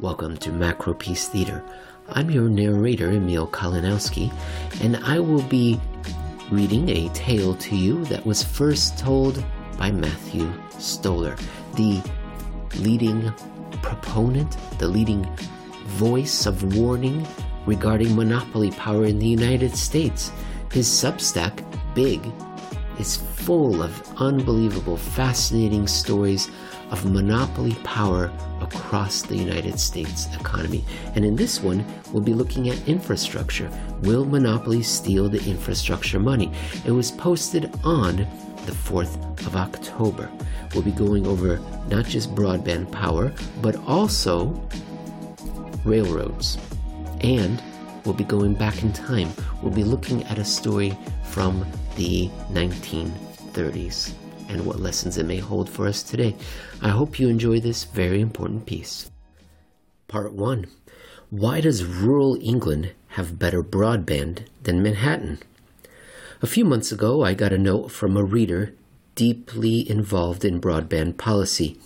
Welcome to Macropiece Theater. I'm your narrator, Emil Kalinowski, and I will be reading a tale to you that was first told by Matthew Stoller, the leading proponent, the leading voice of warning regarding monopoly power in the United States. His Substack, Big, is full of unbelievable, fascinating stories of monopoly power across the United States economy. And in this one, we'll be looking at infrastructure. Will monopolies steal the infrastructure money? It was posted on the 4th of October. We'll be going over not just broadband power, but also railroads. And we'll be going back in time. We'll be looking at a story from the 1930s and what lessons it may hold for us today. I hope you enjoy this very important piece. Part 1 Why does rural England have better broadband than Manhattan? A few months ago, I got a note from a reader deeply involved in broadband policy.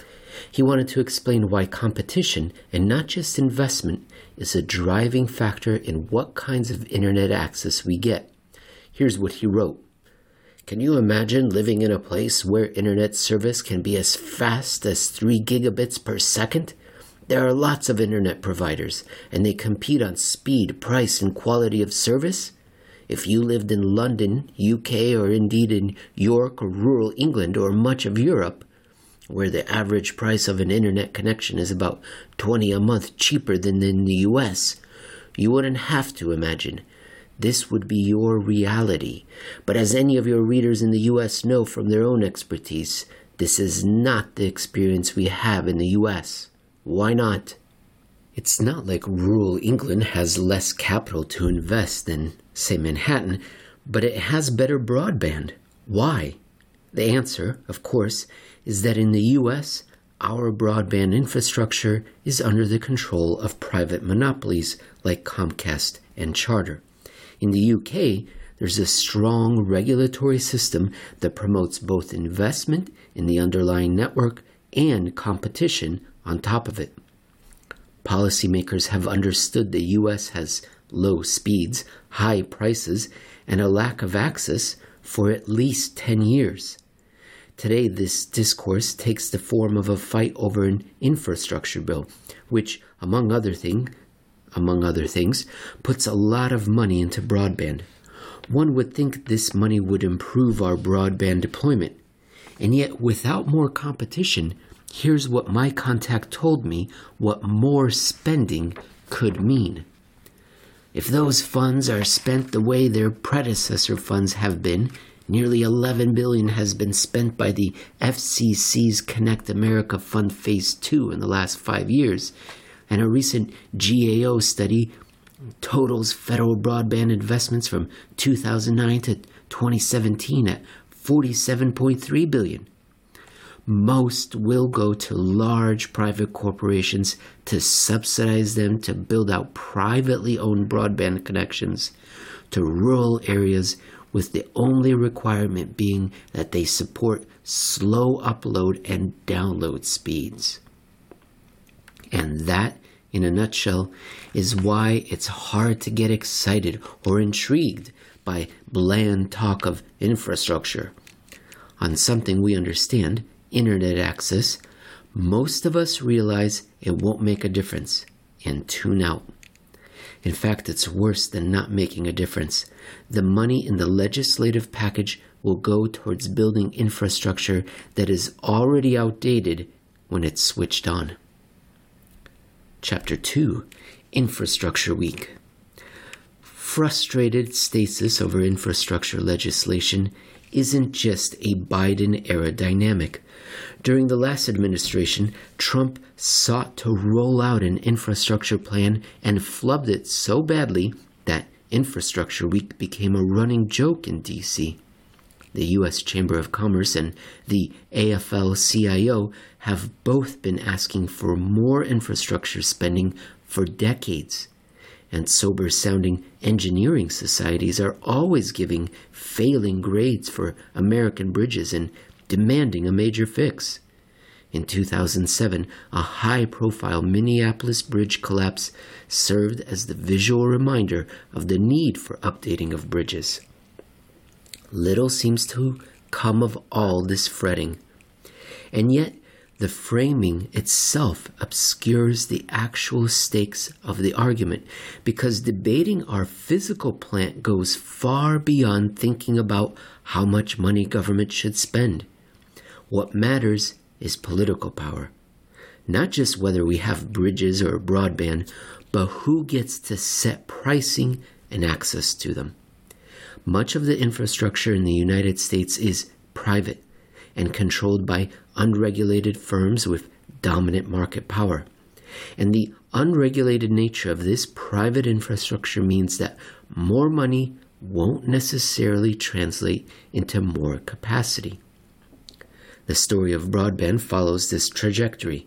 He wanted to explain why competition and not just investment is a driving factor in what kinds of internet access we get. Here's what he wrote Can you imagine living in a place where internet service can be as fast as 3 gigabits per second? There are lots of internet providers, and they compete on speed, price, and quality of service. If you lived in London, UK, or indeed in York or rural England or much of Europe, where the average price of an internet connection is about 20 a month cheaper than in the US, you wouldn't have to imagine. This would be your reality. But as any of your readers in the US know from their own expertise, this is not the experience we have in the US. Why not? It's not like rural England has less capital to invest than, say, Manhattan, but it has better broadband. Why? The answer, of course, is that in the US, our broadband infrastructure is under the control of private monopolies like Comcast and Charter. In the UK, there's a strong regulatory system that promotes both investment in the underlying network and competition on top of it. Policymakers have understood the US has low speeds, high prices, and a lack of access for at least 10 years. Today, this discourse takes the form of a fight over an infrastructure bill, which, among other thing, among other things, puts a lot of money into broadband. One would think this money would improve our broadband deployment. And yet, without more competition, here's what my contact told me what more spending could mean. If those funds are spent the way their predecessor funds have been, Nearly 11 billion has been spent by the FCC's Connect America Fund Phase 2 in the last 5 years, and a recent GAO study totals federal broadband investments from 2009 to 2017 at 47.3 billion. Most will go to large private corporations to subsidize them to build out privately owned broadband connections to rural areas with the only requirement being that they support slow upload and download speeds. And that, in a nutshell, is why it's hard to get excited or intrigued by bland talk of infrastructure. On something we understand, internet access, most of us realize it won't make a difference and tune out. In fact, it's worse than not making a difference. The money in the legislative package will go towards building infrastructure that is already outdated when it's switched on. Chapter 2 Infrastructure Week Frustrated stasis over infrastructure legislation isn't just a Biden era dynamic. During the last administration, Trump sought to roll out an infrastructure plan and flubbed it so badly that Infrastructure Week became a running joke in D.C. The U.S. Chamber of Commerce and the AFL CIO have both been asking for more infrastructure spending for decades and sober sounding engineering societies are always giving failing grades for American bridges and demanding a major fix. In 2007, a high profile Minneapolis bridge collapse served as the visual reminder of the need for updating of bridges. Little seems to come of all this fretting, and yet the framing itself obscures the actual stakes of the argument because debating our physical plant goes far beyond thinking about how much money government should spend. What matters is political power. Not just whether we have bridges or broadband, but who gets to set pricing and access to them. Much of the infrastructure in the United States is private and controlled by unregulated firms with dominant market power. And the unregulated nature of this private infrastructure means that more money won't necessarily translate into more capacity. The story of broadband follows this trajectory.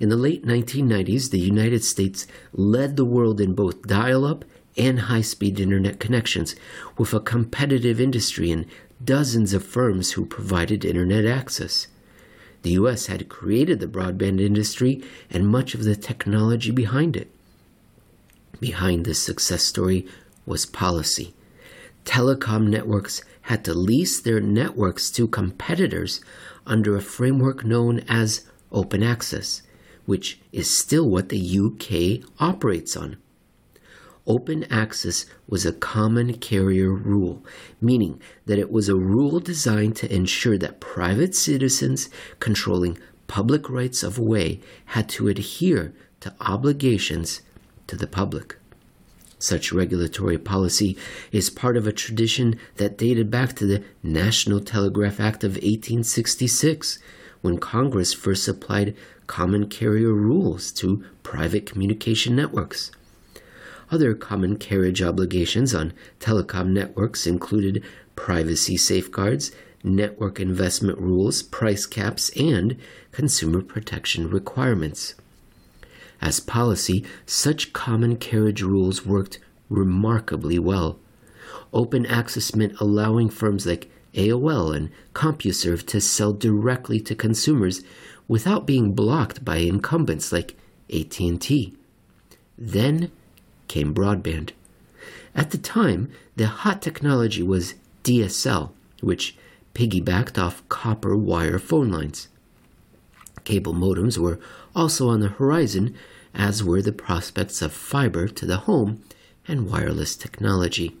In the late 1990s, the United States led the world in both dial up and high speed internet connections, with a competitive industry and dozens of firms who provided internet access. The US had created the broadband industry and much of the technology behind it. Behind this success story was policy. Telecom networks had to lease their networks to competitors under a framework known as open access, which is still what the UK operates on. Open access was a common carrier rule, meaning that it was a rule designed to ensure that private citizens controlling public rights of way had to adhere to obligations to the public. Such regulatory policy is part of a tradition that dated back to the National Telegraph Act of 1866, when Congress first applied common carrier rules to private communication networks. Other common carriage obligations on telecom networks included privacy safeguards, network investment rules, price caps, and consumer protection requirements. As policy, such common carriage rules worked remarkably well. Open access meant allowing firms like AOL and CompuServe to sell directly to consumers without being blocked by incumbents like AT&T. Then came broadband. At the time, the hot technology was DSL, which piggybacked off copper wire phone lines. Cable modems were also on the horizon, as were the prospects of fiber to the home and wireless technology.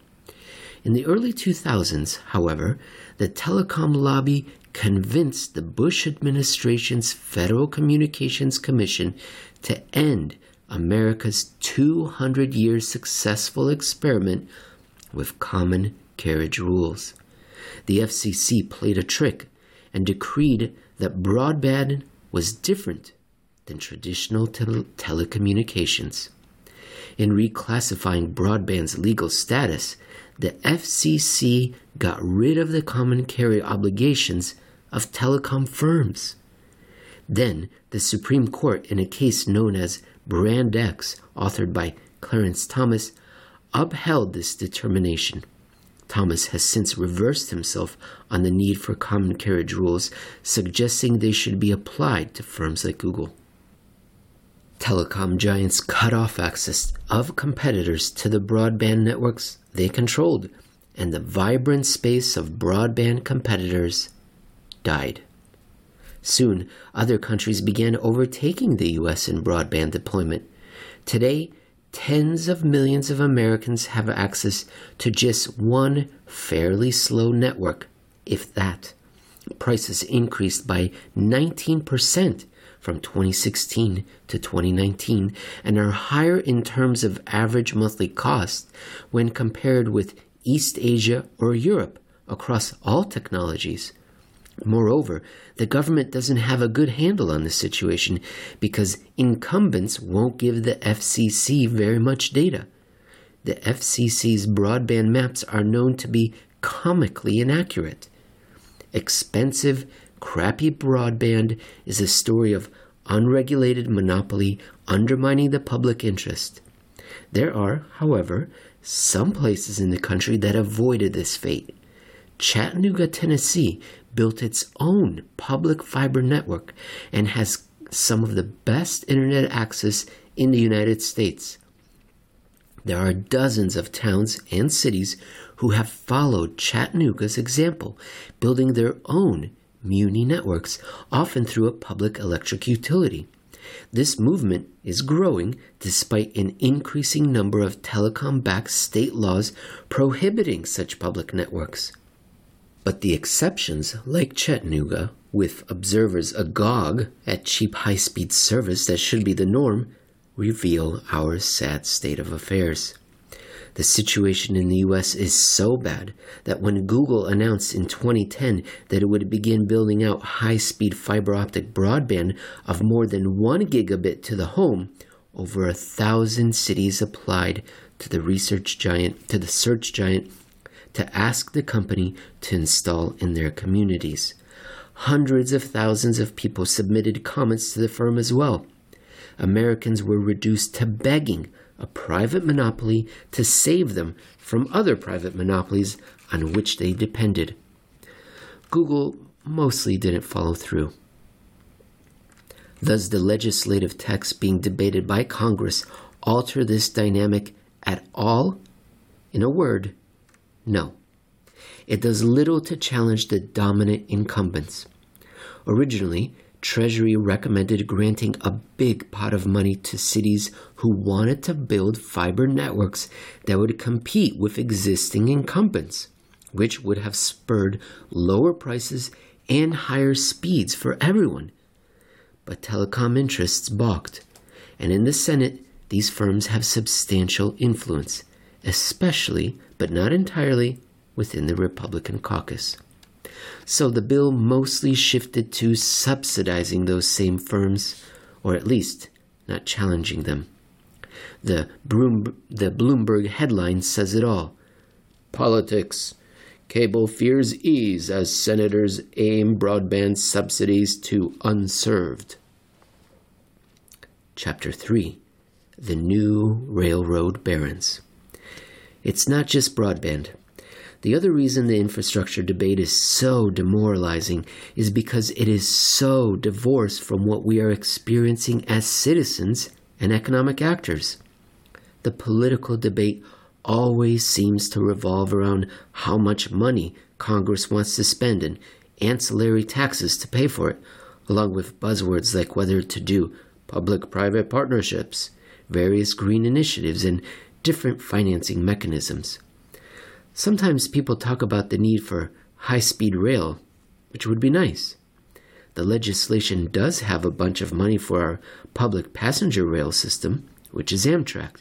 In the early 2000s, however, the telecom lobby convinced the Bush administration's Federal Communications Commission to end America's 200 year successful experiment with common carriage rules. The FCC played a trick and decreed that broadband was different than traditional tele- telecommunications. In reclassifying broadband's legal status, the FCC got rid of the common carrier obligations of telecom firms. Then, the Supreme Court, in a case known as Brand X, authored by Clarence Thomas, upheld this determination. Thomas has since reversed himself on the need for common carriage rules, suggesting they should be applied to firms like Google. Telecom giants cut off access of competitors to the broadband networks they controlled, and the vibrant space of broadband competitors died. Soon, other countries began overtaking the US in broadband deployment. Today, tens of millions of Americans have access to just one fairly slow network, if that. Prices increased by 19% from 2016 to 2019 and are higher in terms of average monthly cost when compared with East Asia or Europe across all technologies. Moreover, the government doesn't have a good handle on the situation because incumbents won't give the FCC very much data. The FCC's broadband maps are known to be comically inaccurate. Expensive, crappy broadband is a story of unregulated monopoly undermining the public interest. There are, however, some places in the country that avoided this fate. Chattanooga, Tennessee built its own public fiber network and has some of the best internet access in the United States. There are dozens of towns and cities who have followed Chattanooga's example, building their own Muni networks, often through a public electric utility. This movement is growing despite an increasing number of telecom backed state laws prohibiting such public networks. But the exceptions, like Chattanooga, with observers agog at cheap high speed service that should be the norm, reveal our sad state of affairs. The situation in the US is so bad that when Google announced in 2010 that it would begin building out high speed fiber optic broadband of more than 1 gigabit to the home, over a thousand cities applied to the research giant, to the search giant, to ask the company to install in their communities. Hundreds of thousands of people submitted comments to the firm as well. Americans were reduced to begging a private monopoly to save them from other private monopolies on which they depended. Google mostly didn't follow through. Does the legislative text being debated by Congress alter this dynamic at all? In a word, no. It does little to challenge the dominant incumbents. Originally, Treasury recommended granting a big pot of money to cities who wanted to build fiber networks that would compete with existing incumbents, which would have spurred lower prices and higher speeds for everyone. But telecom interests balked, and in the Senate, these firms have substantial influence, especially, but not entirely, within the Republican caucus. So the bill mostly shifted to subsidizing those same firms, or at least not challenging them. The, Broom, the Bloomberg headline says it all Politics. Cable fears ease as senators aim broadband subsidies to unserved. Chapter 3 The New Railroad Barons. It's not just broadband. The other reason the infrastructure debate is so demoralizing is because it is so divorced from what we are experiencing as citizens and economic actors. The political debate always seems to revolve around how much money Congress wants to spend and ancillary taxes to pay for it, along with buzzwords like whether to do public private partnerships, various green initiatives, and different financing mechanisms. Sometimes people talk about the need for high speed rail, which would be nice. The legislation does have a bunch of money for our public passenger rail system, which is Amtrak.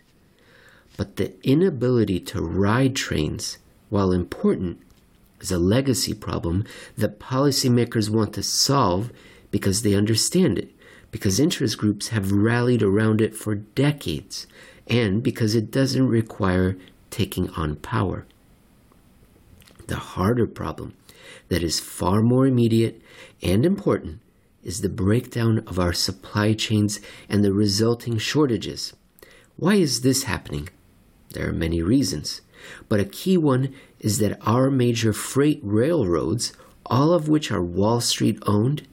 But the inability to ride trains, while important, is a legacy problem that policymakers want to solve because they understand it, because interest groups have rallied around it for decades, and because it doesn't require taking on power the harder problem that is far more immediate and important is the breakdown of our supply chains and the resulting shortages. Why is this happening? There are many reasons, but a key one is that our major freight railroads, all of which are Wall Street owned,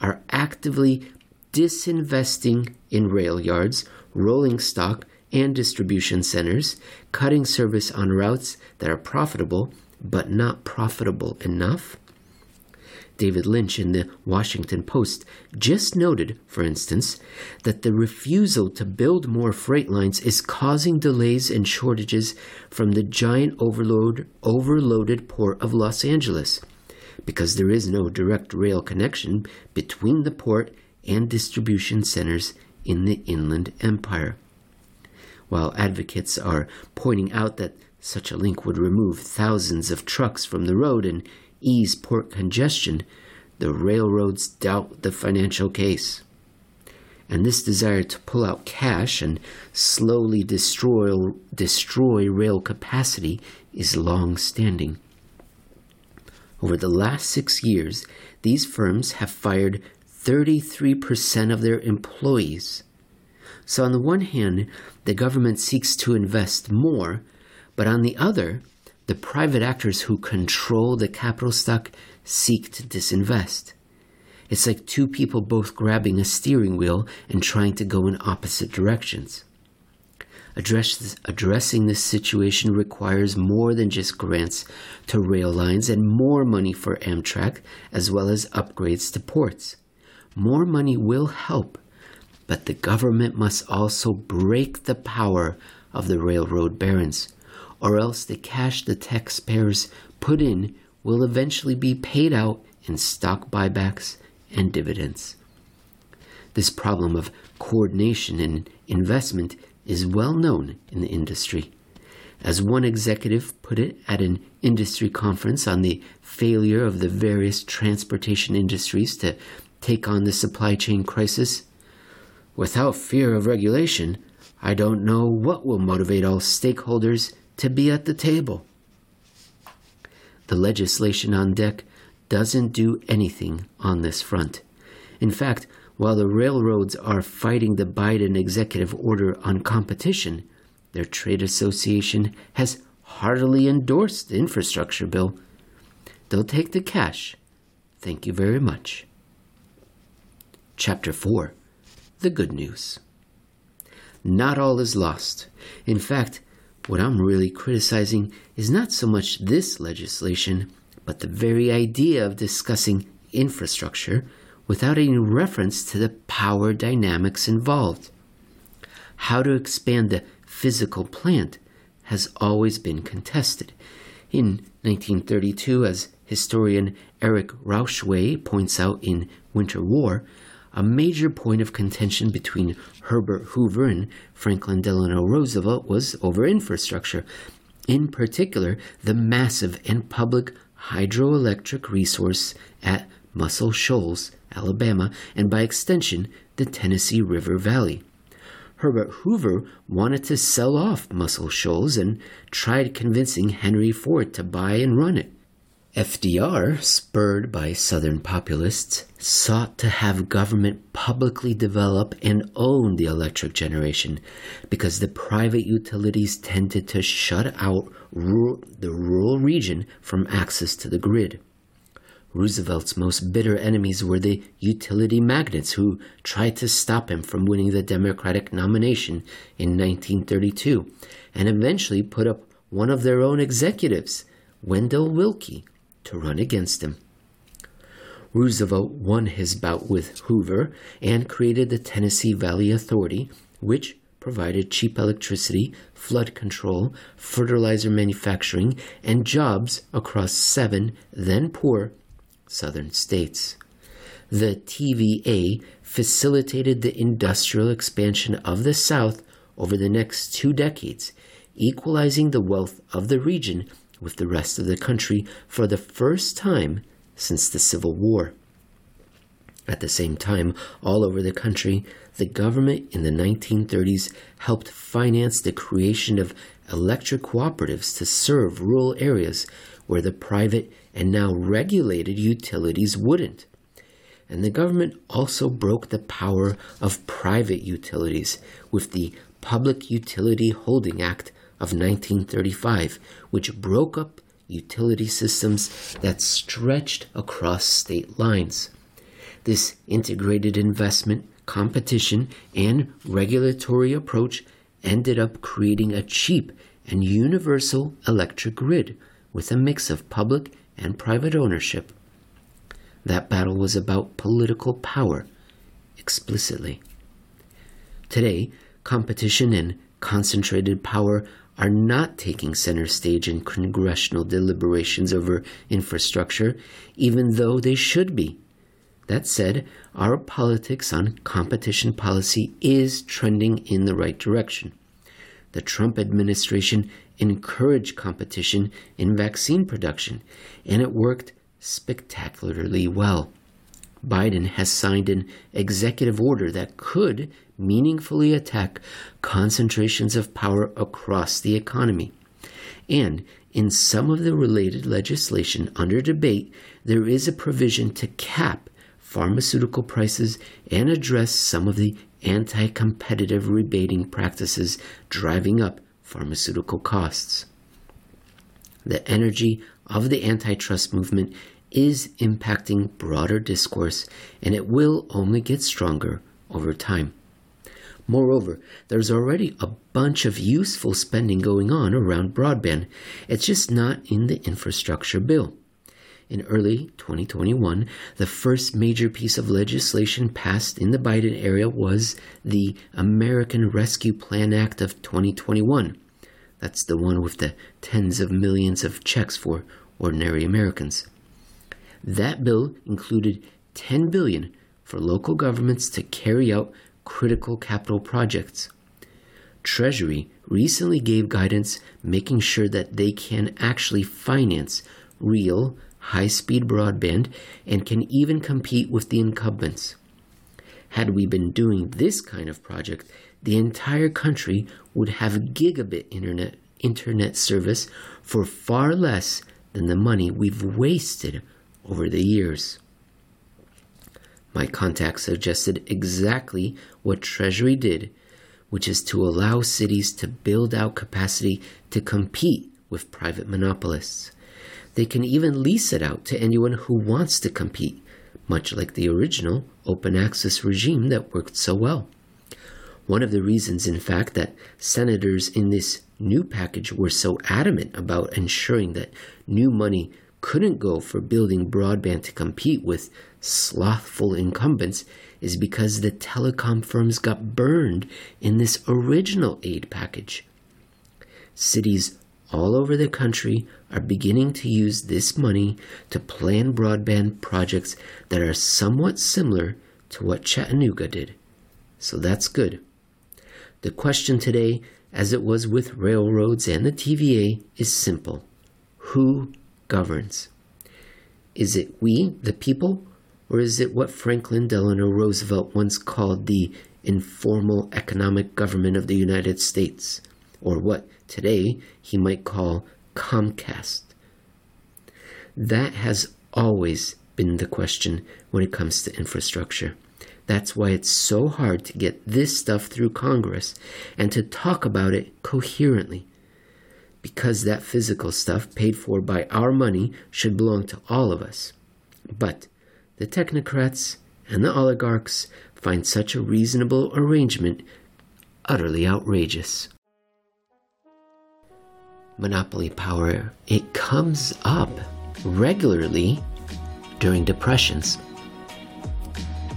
are actively disinvesting in rail yards, rolling stock, and distribution centers, cutting service on routes that are profitable, but not profitable enough? David Lynch in the Washington Post just noted, for instance, that the refusal to build more freight lines is causing delays and shortages from the giant overload, overloaded port of Los Angeles because there is no direct rail connection between the port and distribution centers in the Inland Empire. While advocates are pointing out that such a link would remove thousands of trucks from the road and ease port congestion. The railroads doubt the financial case. And this desire to pull out cash and slowly destroy, destroy rail capacity is long standing. Over the last six years, these firms have fired 33% of their employees. So, on the one hand, the government seeks to invest more but on the other, the private actors who control the capital stock seek to disinvest. It's like two people both grabbing a steering wheel and trying to go in opposite directions. Address addressing this situation requires more than just grants to rail lines and more money for Amtrak, as well as upgrades to ports. More money will help, but the government must also break the power of the railroad barons, or else the cash the taxpayers put in will eventually be paid out in stock buybacks and dividends. This problem of coordination and investment is well known in the industry. As one executive put it at an industry conference on the failure of the various transportation industries to take on the supply chain crisis, without fear of regulation, I don't know what will motivate all stakeholders to be at the table. The legislation on deck doesn't do anything on this front. In fact, while the railroads are fighting the Biden executive order on competition, their trade association has heartily endorsed the infrastructure bill. They'll take the cash. Thank you very much. Chapter 4 The Good News. Not all is lost. In fact, what I'm really criticizing is not so much this legislation, but the very idea of discussing infrastructure without any reference to the power dynamics involved. How to expand the physical plant has always been contested. In 1932, as historian Eric Rauchway points out in Winter War, a major point of contention between Herbert Hoover and Franklin Delano Roosevelt was over infrastructure, in particular, the massive and public hydroelectric resource at Muscle Shoals, Alabama, and by extension, the Tennessee River Valley. Herbert Hoover wanted to sell off Muscle Shoals and tried convincing Henry Ford to buy and run it. FDR, spurred by Southern populists, sought to have government publicly develop and own the electric generation because the private utilities tended to shut out rural, the rural region from access to the grid. Roosevelt's most bitter enemies were the utility magnates who tried to stop him from winning the Democratic nomination in 1932 and eventually put up one of their own executives, Wendell Willkie to run against him. Roosevelt won his bout with Hoover and created the Tennessee Valley Authority, which provided cheap electricity, flood control, fertilizer manufacturing, and jobs across seven then poor southern states. The TVA facilitated the industrial expansion of the South over the next two decades, equalizing the wealth of the region with the rest of the country for the first time since the Civil War. At the same time, all over the country, the government in the 1930s helped finance the creation of electric cooperatives to serve rural areas where the private and now regulated utilities wouldn't. And the government also broke the power of private utilities with the Public Utility Holding Act of 1935, which broke up utility systems that stretched across state lines. This integrated investment, competition, and regulatory approach ended up creating a cheap and universal electric grid with a mix of public and private ownership. That battle was about political power, explicitly. Today, competition and concentrated power are not taking center stage in congressional deliberations over infrastructure, even though they should be. That said, our politics on competition policy is trending in the right direction. The Trump administration encouraged competition in vaccine production, and it worked spectacularly well. Biden has signed an executive order that could meaningfully attack concentrations of power across the economy. And in some of the related legislation under debate, there is a provision to cap pharmaceutical prices and address some of the anti competitive rebating practices driving up pharmaceutical costs. the energy of the antitrust movement is impacting broader discourse, and it will only get stronger over time. Moreover, there's already a bunch of useful spending going on around broadband. It's just not in the infrastructure bill. In early 2021, the first major piece of legislation passed in the Biden area was the American Rescue Plan Act of 2021. That's the one with the tens of millions of checks for ordinary Americans. That bill included 10 billion for local governments to carry out critical capital projects. Treasury recently gave guidance making sure that they can actually finance real high speed broadband and can even compete with the incumbents. Had we been doing this kind of project, the entire country would have gigabit internet internet service for far less than the money we've wasted over the years. My contact suggested exactly what Treasury did, which is to allow cities to build out capacity to compete with private monopolists. They can even lease it out to anyone who wants to compete, much like the original open access regime that worked so well. One of the reasons, in fact, that senators in this new package were so adamant about ensuring that new money couldn't go for building broadband to compete with slothful incumbents is because the telecom firms got burned in this original aid package. Cities all over the country are beginning to use this money to plan broadband projects that are somewhat similar to what Chattanooga did. So that's good. The question today, as it was with railroads and the TVA, is simple Who governs? Is it we, the people, or is it what Franklin Delano Roosevelt once called the informal economic government of the United States, or what today he might call Comcast? That has always been the question when it comes to infrastructure. That's why it's so hard to get this stuff through Congress and to talk about it coherently because that physical stuff paid for by our money should belong to all of us. But the technocrats and the oligarchs find such a reasonable arrangement utterly outrageous. Monopoly power, it comes up regularly during depressions.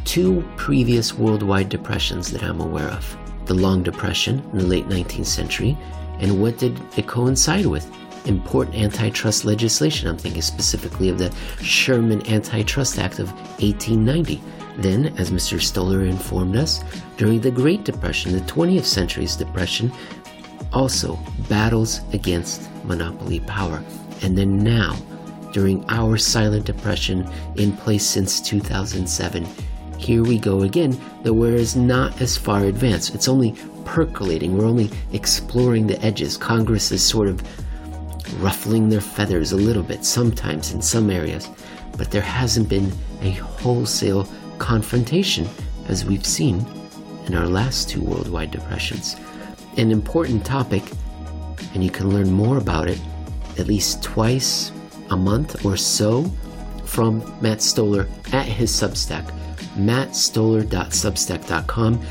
Two previous worldwide depressions that I'm aware of the Long Depression in the late 19th century and what did it coincide with? Important antitrust legislation. I'm thinking specifically of the Sherman Antitrust Act of 1890. Then, as Mr. Stoller informed us, during the Great Depression, the 20th century's depression, also battles against monopoly power. And then now, during our silent depression in place since 2007, here we go again, though we're is not as far advanced. It's only percolating. We're only exploring the edges. Congress is sort of ruffling their feathers a little bit sometimes in some areas, but there hasn't been a wholesale confrontation as we've seen in our last two worldwide depressions. An important topic, and you can learn more about it at least twice a month or so from Matt Stoller at his Substack, mattstoller.substack.com.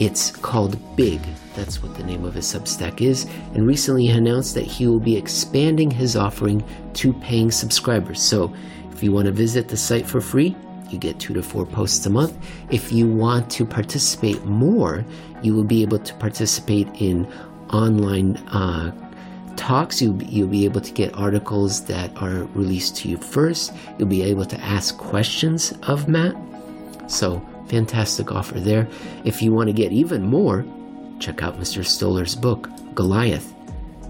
It's called Big. That's what the name of his Substack is. And recently he announced that he will be expanding his offering to paying subscribers. So if you want to visit the site for free, you get two to four posts a month. If you want to participate more, you will be able to participate in online uh, talks. You'll you'll be able to get articles that are released to you first. You'll be able to ask questions of Matt. So Fantastic offer there. If you want to get even more, check out Mr. Stoller's book, Goliath,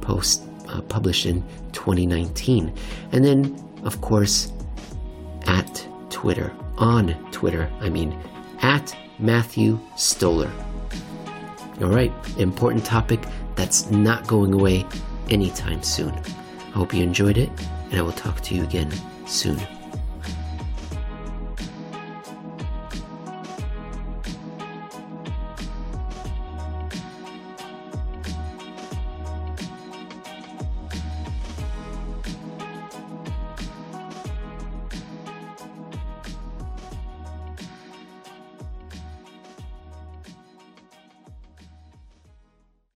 post uh, published in 2019. And then, of course, at Twitter, on Twitter, I mean, at Matthew Stoller. All right, important topic that's not going away anytime soon. I hope you enjoyed it, and I will talk to you again soon.